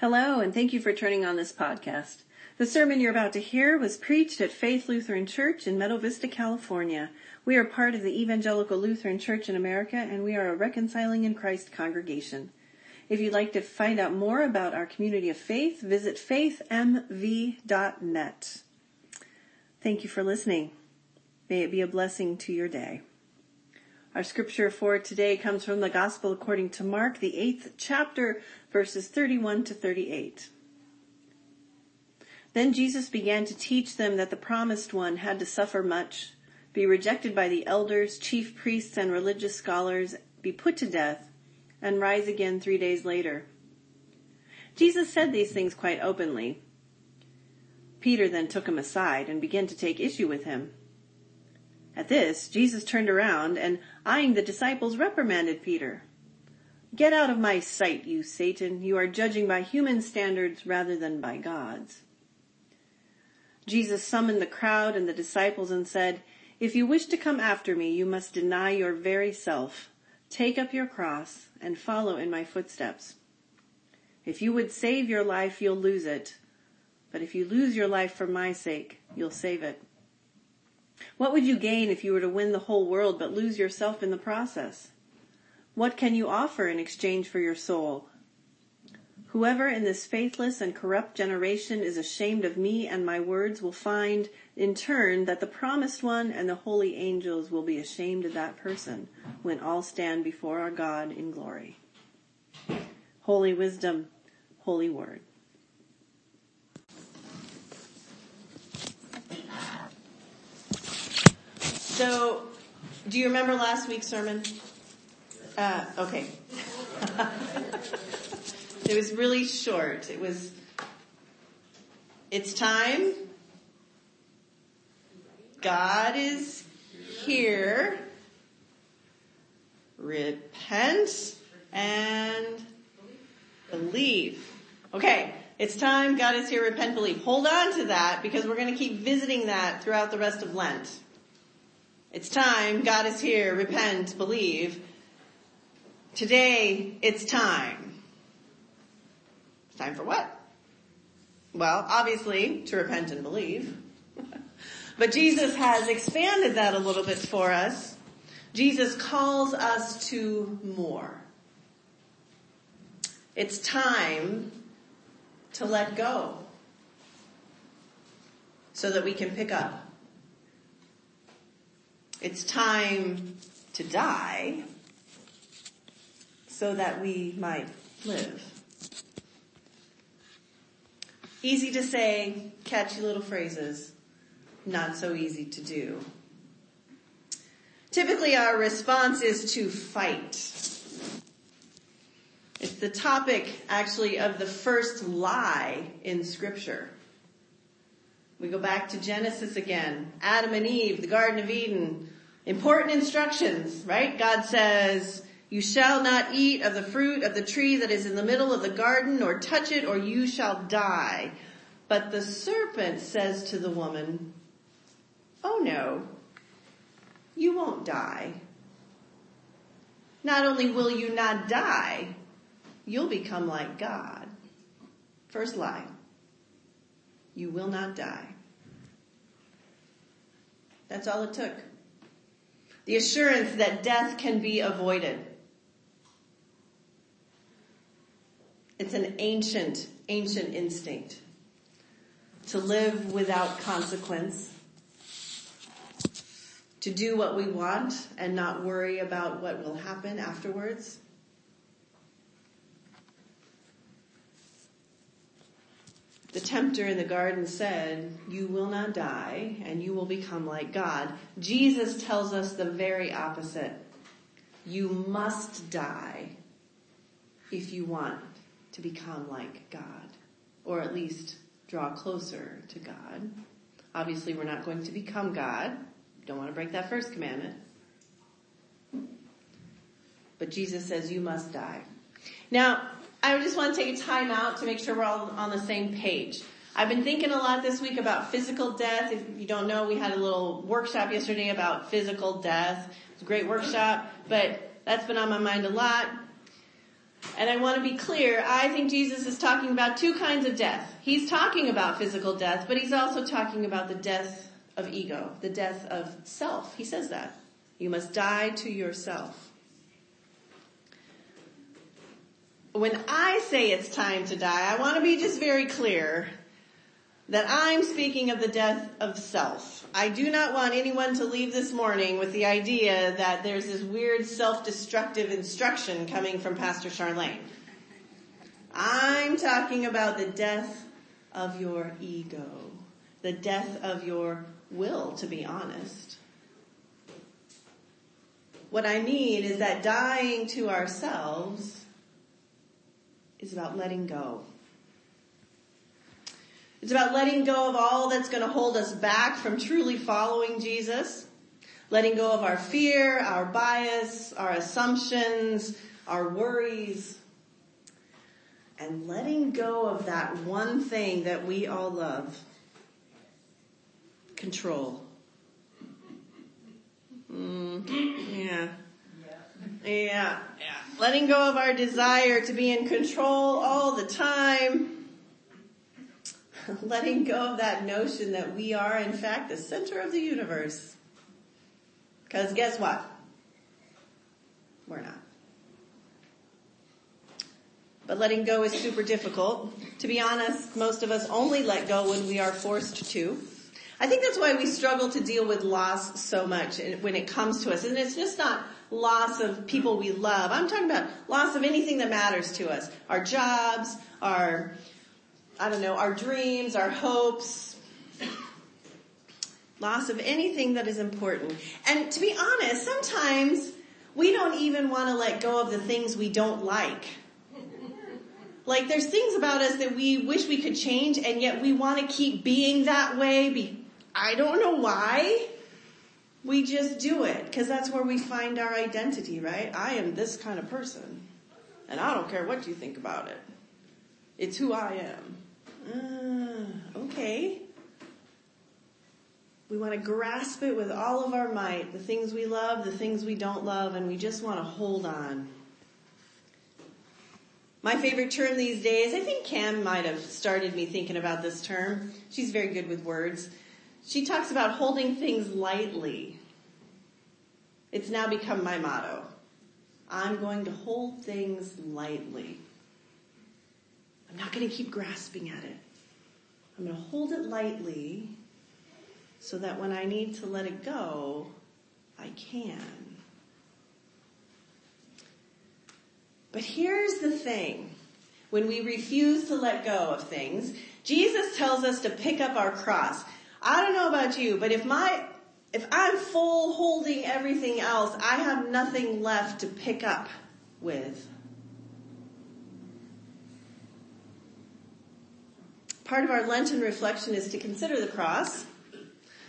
Hello, and thank you for turning on this podcast. The sermon you're about to hear was preached at Faith Lutheran Church in Meadow Vista, California. We are part of the Evangelical Lutheran Church in America, and we are a Reconciling in Christ congregation. If you'd like to find out more about our community of faith, visit faithmv.net. Thank you for listening. May it be a blessing to your day. Our scripture for today comes from the Gospel according to Mark, the eighth chapter, verses 31 to 38. Then Jesus began to teach them that the promised one had to suffer much, be rejected by the elders, chief priests, and religious scholars, be put to death, and rise again three days later. Jesus said these things quite openly. Peter then took him aside and began to take issue with him. At this, Jesus turned around and, eyeing the disciples, reprimanded Peter. Get out of my sight, you Satan. You are judging by human standards rather than by God's. Jesus summoned the crowd and the disciples and said, If you wish to come after me, you must deny your very self, take up your cross, and follow in my footsteps. If you would save your life, you'll lose it. But if you lose your life for my sake, you'll save it. What would you gain if you were to win the whole world but lose yourself in the process? What can you offer in exchange for your soul? Whoever in this faithless and corrupt generation is ashamed of me and my words will find in turn that the promised one and the holy angels will be ashamed of that person when all stand before our God in glory. Holy wisdom, holy word. So, do you remember last week's sermon? Uh, okay. it was really short. It was, it's time. God is here. Repent and believe. Okay, it's time. God is here. Repent, believe. Hold on to that because we're going to keep visiting that throughout the rest of Lent. It's time. God is here. Repent, believe. Today, it's time. It's time for what? Well, obviously, to repent and believe. but Jesus has expanded that a little bit for us. Jesus calls us to more. It's time to let go so that we can pick up. It's time to die so that we might live. Easy to say, catchy little phrases, not so easy to do. Typically our response is to fight. It's the topic actually of the first lie in scripture. We go back to Genesis again. Adam and Eve, the Garden of Eden. Important instructions, right? God says, you shall not eat of the fruit of the tree that is in the middle of the garden, nor touch it, or you shall die. But the serpent says to the woman, Oh no, you won't die. Not only will you not die, you'll become like God. First lie. You will not die. That's all it took. The assurance that death can be avoided. It's an ancient, ancient instinct to live without consequence, to do what we want and not worry about what will happen afterwards. The tempter in the garden said, you will not die and you will become like God. Jesus tells us the very opposite. You must die if you want to become like God, or at least draw closer to God. Obviously we're not going to become God. Don't want to break that first commandment. But Jesus says you must die. Now, I just want to take a time out to make sure we're all on the same page. I've been thinking a lot this week about physical death. If you don't know, we had a little workshop yesterday about physical death. It was a great workshop, but that's been on my mind a lot. And I want to be clear, I think Jesus is talking about two kinds of death. He's talking about physical death, but he's also talking about the death of ego, the death of self. He says that. You must die to yourself. When I say it's time to die, I want to be just very clear that I'm speaking of the death of self. I do not want anyone to leave this morning with the idea that there's this weird self-destructive instruction coming from Pastor Charlane. I'm talking about the death of your ego, the death of your will, to be honest. What I mean is that dying to ourselves is about letting go. It's about letting go of all that's going to hold us back from truly following Jesus. Letting go of our fear, our bias, our assumptions, our worries. And letting go of that one thing that we all love. Control. Mm, yeah. Yeah, yeah. Letting go of our desire to be in control all the time. Letting go of that notion that we are in fact the center of the universe. Cause guess what? We're not. But letting go is super difficult. To be honest, most of us only let go when we are forced to. I think that's why we struggle to deal with loss so much when it comes to us. And it's just not loss of people we love. I'm talking about loss of anything that matters to us. Our jobs, our, I don't know, our dreams, our hopes. Loss of anything that is important. And to be honest, sometimes we don't even want to let go of the things we don't like. Like there's things about us that we wish we could change and yet we want to keep being that way I don't know why. We just do it because that's where we find our identity, right? I am this kind of person and I don't care what you think about it. It's who I am. Uh, okay. We want to grasp it with all of our might, the things we love, the things we don't love, and we just want to hold on. My favorite term these days, I think Cam might have started me thinking about this term. She's very good with words. She talks about holding things lightly. It's now become my motto. I'm going to hold things lightly. Not going to keep grasping at it. I'm going to hold it lightly so that when I need to let it go, I can. But here's the thing. When we refuse to let go of things, Jesus tells us to pick up our cross. I don't know about you, but if my, if I'm full holding everything else, I have nothing left to pick up with. Part of our Lenten reflection is to consider the cross.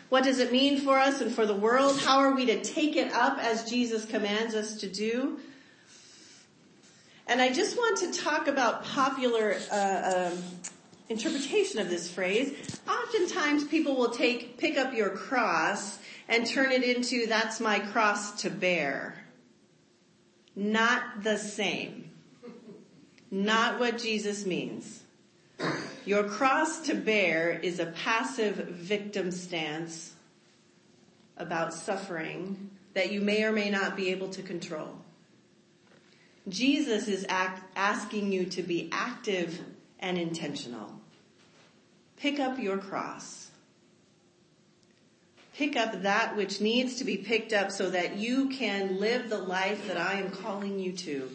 What does it mean for us and for the world? How are we to take it up as Jesus commands us to do? And I just want to talk about popular uh, um, interpretation of this phrase. Oftentimes people will take, pick up your cross and turn it into, that's my cross to bear. Not the same. Not what Jesus means. Your cross to bear is a passive victim stance about suffering that you may or may not be able to control. Jesus is act, asking you to be active and intentional. Pick up your cross. Pick up that which needs to be picked up so that you can live the life that I am calling you to.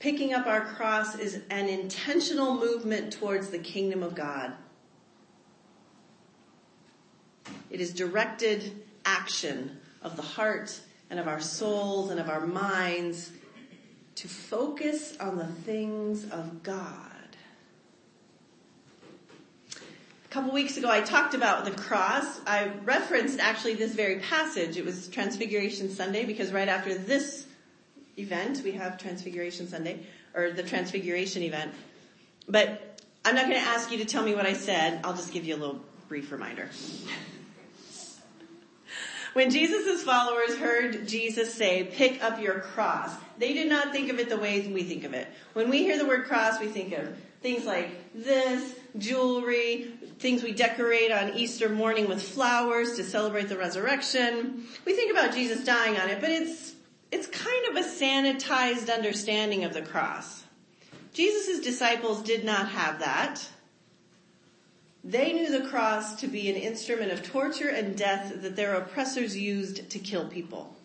Picking up our cross is an intentional movement towards the kingdom of God. It is directed action of the heart and of our souls and of our minds to focus on the things of God. A couple weeks ago I talked about the cross. I referenced actually this very passage. It was Transfiguration Sunday because right after this event we have Transfiguration Sunday or the Transfiguration event. But I'm not going to ask you to tell me what I said. I'll just give you a little brief reminder. When Jesus' followers heard Jesus say, pick up your cross, they did not think of it the way we think of it. When we hear the word cross, we think of things like this, jewelry, things we decorate on Easter morning with flowers to celebrate the resurrection. We think about Jesus dying on it, but it's, it's kind of a sanitized understanding of the cross. Jesus' disciples did not have that. They knew the cross to be an instrument of torture and death that their oppressors used to kill people.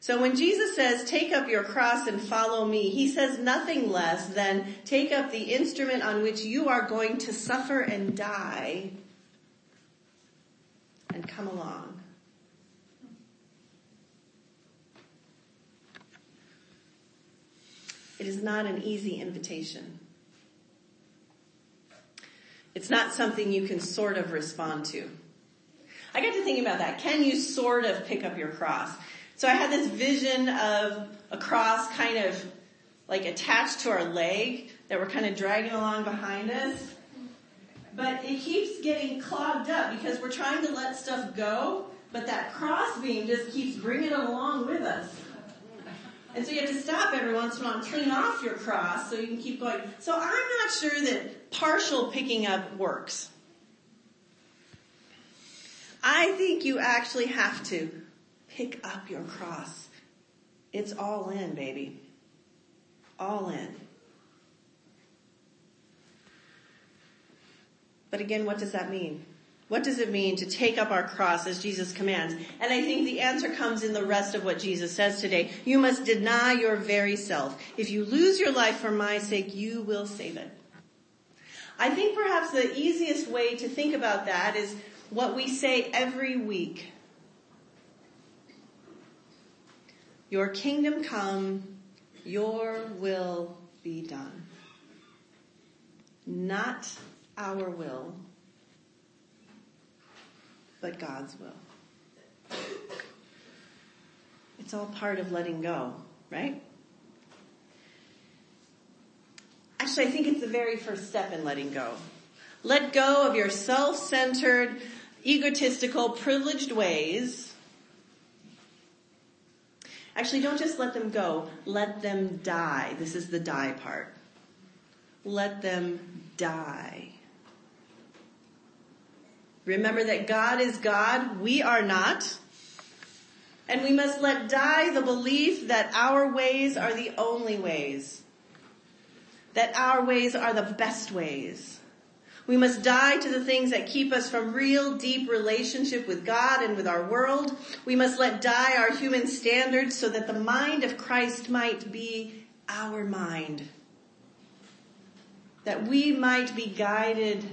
So when Jesus says, take up your cross and follow me, he says nothing less than take up the instrument on which you are going to suffer and die and come along. It is not an easy invitation. It's not something you can sort of respond to. I got to thinking about that. Can you sort of pick up your cross? So I had this vision of a cross kind of like attached to our leg that we're kind of dragging along behind us. But it keeps getting clogged up because we're trying to let stuff go, but that cross beam just keeps bringing it along with us. And so you have to stop every once in a while and clean off your cross so you can keep going. So I'm not sure that partial picking up works. I think you actually have to pick up your cross. It's all in, baby. All in. But again, what does that mean? What does it mean to take up our cross as Jesus commands? And I think the answer comes in the rest of what Jesus says today. You must deny your very self. If you lose your life for my sake, you will save it. I think perhaps the easiest way to think about that is what we say every week. Your kingdom come, your will be done. Not our will, but God's will. It's all part of letting go, right? Actually, I think it's the very first step in letting go. Let go of your self-centered, egotistical, privileged ways. Actually, don't just let them go. Let them die. This is the die part. Let them die. Remember that God is God, we are not. And we must let die the belief that our ways are the only ways. That our ways are the best ways. We must die to the things that keep us from real deep relationship with God and with our world. We must let die our human standards so that the mind of Christ might be our mind. That we might be guided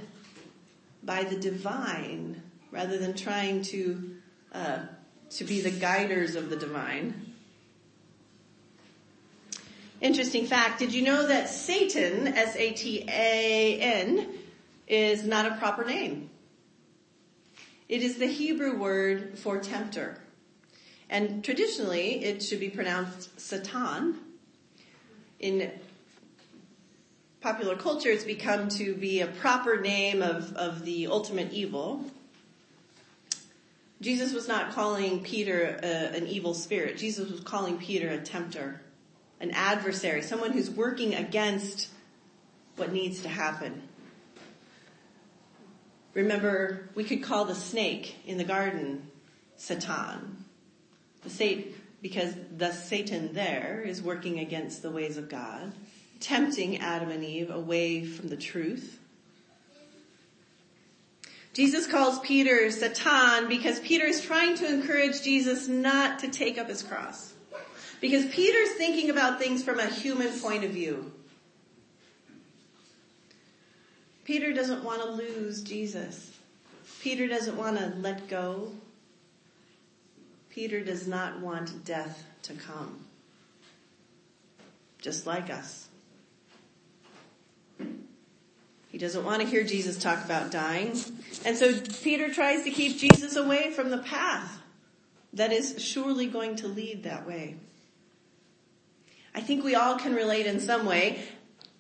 by the divine rather than trying to uh, to be the guiders of the divine. Interesting fact, did you know that Satan, S-A-T-A-N, is not a proper name? It is the Hebrew word for tempter. And traditionally, it should be pronounced Satan. In popular culture, it's become to be a proper name of, of the ultimate evil. Jesus was not calling Peter a, an evil spirit. Jesus was calling Peter a tempter, an adversary, someone who's working against what needs to happen. Remember, we could call the snake in the garden Satan. The Satan, because the Satan there is working against the ways of God tempting Adam and Eve away from the truth. Jesus calls Peter Satan because Peter is trying to encourage Jesus not to take up his cross. Because Peter's thinking about things from a human point of view. Peter doesn't want to lose Jesus. Peter doesn't want to let go. Peter does not want death to come. Just like us. He doesn't want to hear Jesus talk about dying. And so Peter tries to keep Jesus away from the path that is surely going to lead that way. I think we all can relate in some way.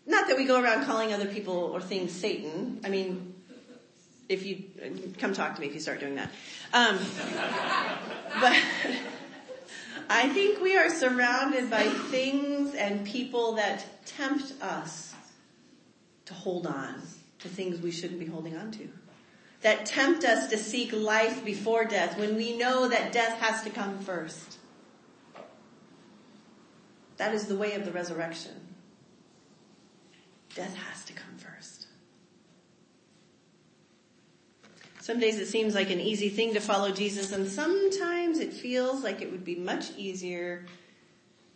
Not that we go around calling other people or things Satan. I mean, if you come talk to me if you start doing that. Um, but I think we are surrounded by things and people that tempt us to hold on to things we shouldn't be holding on to. That tempt us to seek life before death when we know that death has to come first. That is the way of the resurrection. Death has to come first. Some days it seems like an easy thing to follow Jesus and sometimes it feels like it would be much easier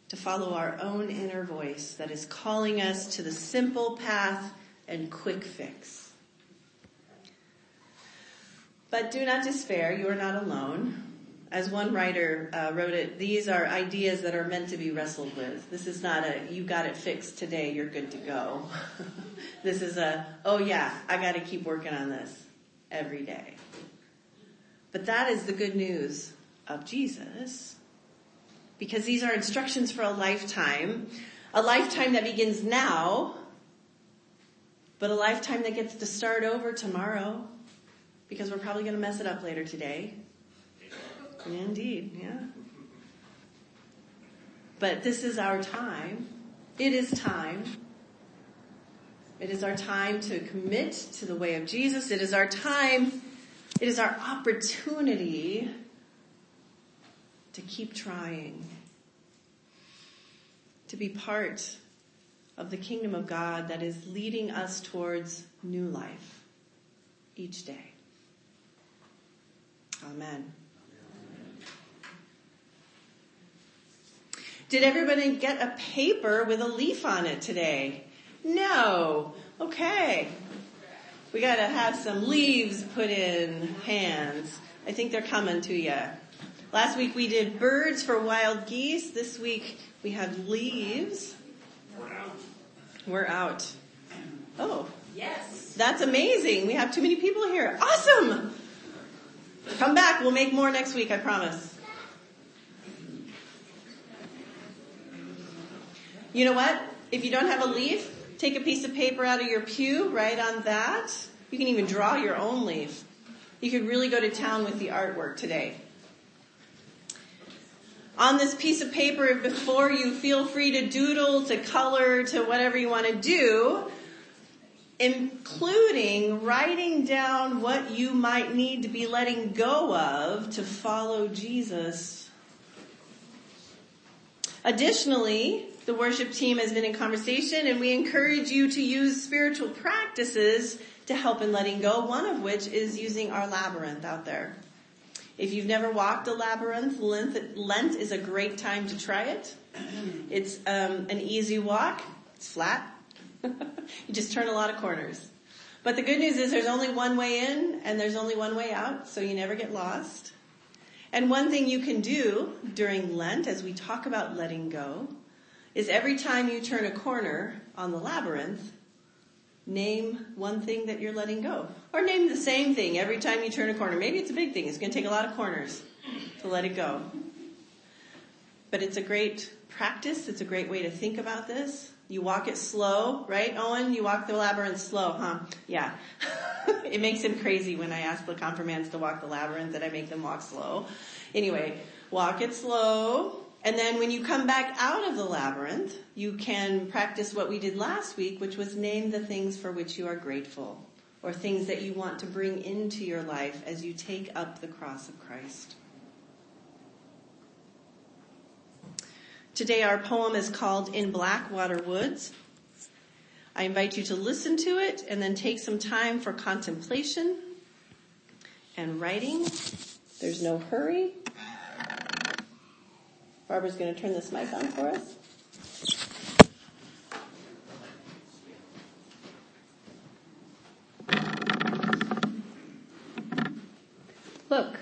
to follow our own inner voice that is calling us to the simple path and quick fix. But do not despair, you are not alone. As one writer uh, wrote it, these are ideas that are meant to be wrestled with. This is not a, you got it fixed today, you're good to go. this is a, oh yeah, I gotta keep working on this every day. But that is the good news of Jesus. Because these are instructions for a lifetime. A lifetime that begins now, but a lifetime that gets to start over tomorrow. Because we're probably gonna mess it up later today. Indeed, yeah. But this is our time. It is time it is our time to commit to the way of Jesus. It is our time, it is our opportunity to keep trying, to be part of the kingdom of God that is leading us towards new life each day. Amen. Did everybody get a paper with a leaf on it today? No. Okay. We gotta have some leaves put in hands. I think they're coming to you. Last week we did birds for wild geese. This week we have leaves. We're out. Oh. Yes. That's amazing. We have too many people here. Awesome. Come back. We'll make more next week, I promise. You know what? If you don't have a leaf, Take a piece of paper out of your pew, write on that. You can even draw your own leaf. You could really go to town with the artwork today. On this piece of paper before you, feel free to doodle, to color, to whatever you want to do, including writing down what you might need to be letting go of to follow Jesus. Additionally, the worship team has been in conversation and we encourage you to use spiritual practices to help in letting go, one of which is using our labyrinth out there. If you've never walked a labyrinth, Lent, is a great time to try it. It's um, an easy walk. It's flat. you just turn a lot of corners. But the good news is there's only one way in and there's only one way out, so you never get lost. And one thing you can do during Lent as we talk about letting go is every time you turn a corner on the labyrinth, name one thing that you're letting go. Or name the same thing every time you turn a corner. Maybe it's a big thing. It's going to take a lot of corners to let it go. But it's a great practice. It's a great way to think about this. You walk it slow, right, Owen? You walk the labyrinth slow, huh? Yeah. it makes him crazy when I ask the confirmands to walk the labyrinth that I make them walk slow. Anyway, walk it slow. And then when you come back out of the labyrinth, you can practice what we did last week, which was name the things for which you are grateful or things that you want to bring into your life as you take up the cross of Christ. Today our poem is called In Blackwater Woods. I invite you to listen to it and then take some time for contemplation and writing. There's no hurry. Barbara's going to turn this mic on for us. Look,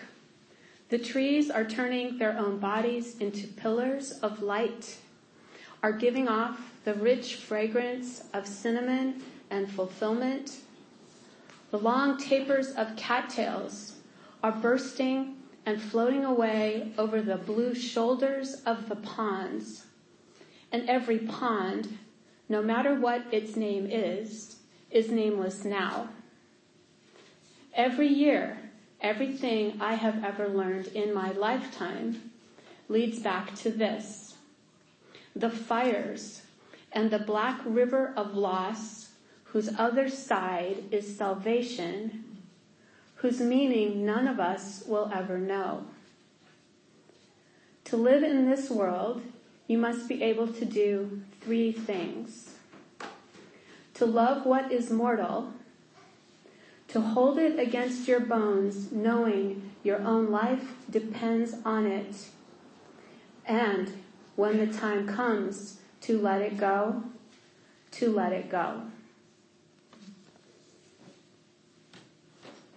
the trees are turning their own bodies into pillars of light, are giving off the rich fragrance of cinnamon and fulfillment. The long tapers of cattails are bursting and floating away over the blue shoulders of the ponds. And every pond, no matter what its name is, is nameless now. Every year, everything I have ever learned in my lifetime leads back to this. The fires and the black river of loss, whose other side is salvation, whose meaning none of us will ever know. To live in this world, you must be able to do three things. To love what is mortal, to hold it against your bones, knowing your own life depends on it, and when the time comes to let it go, to let it go.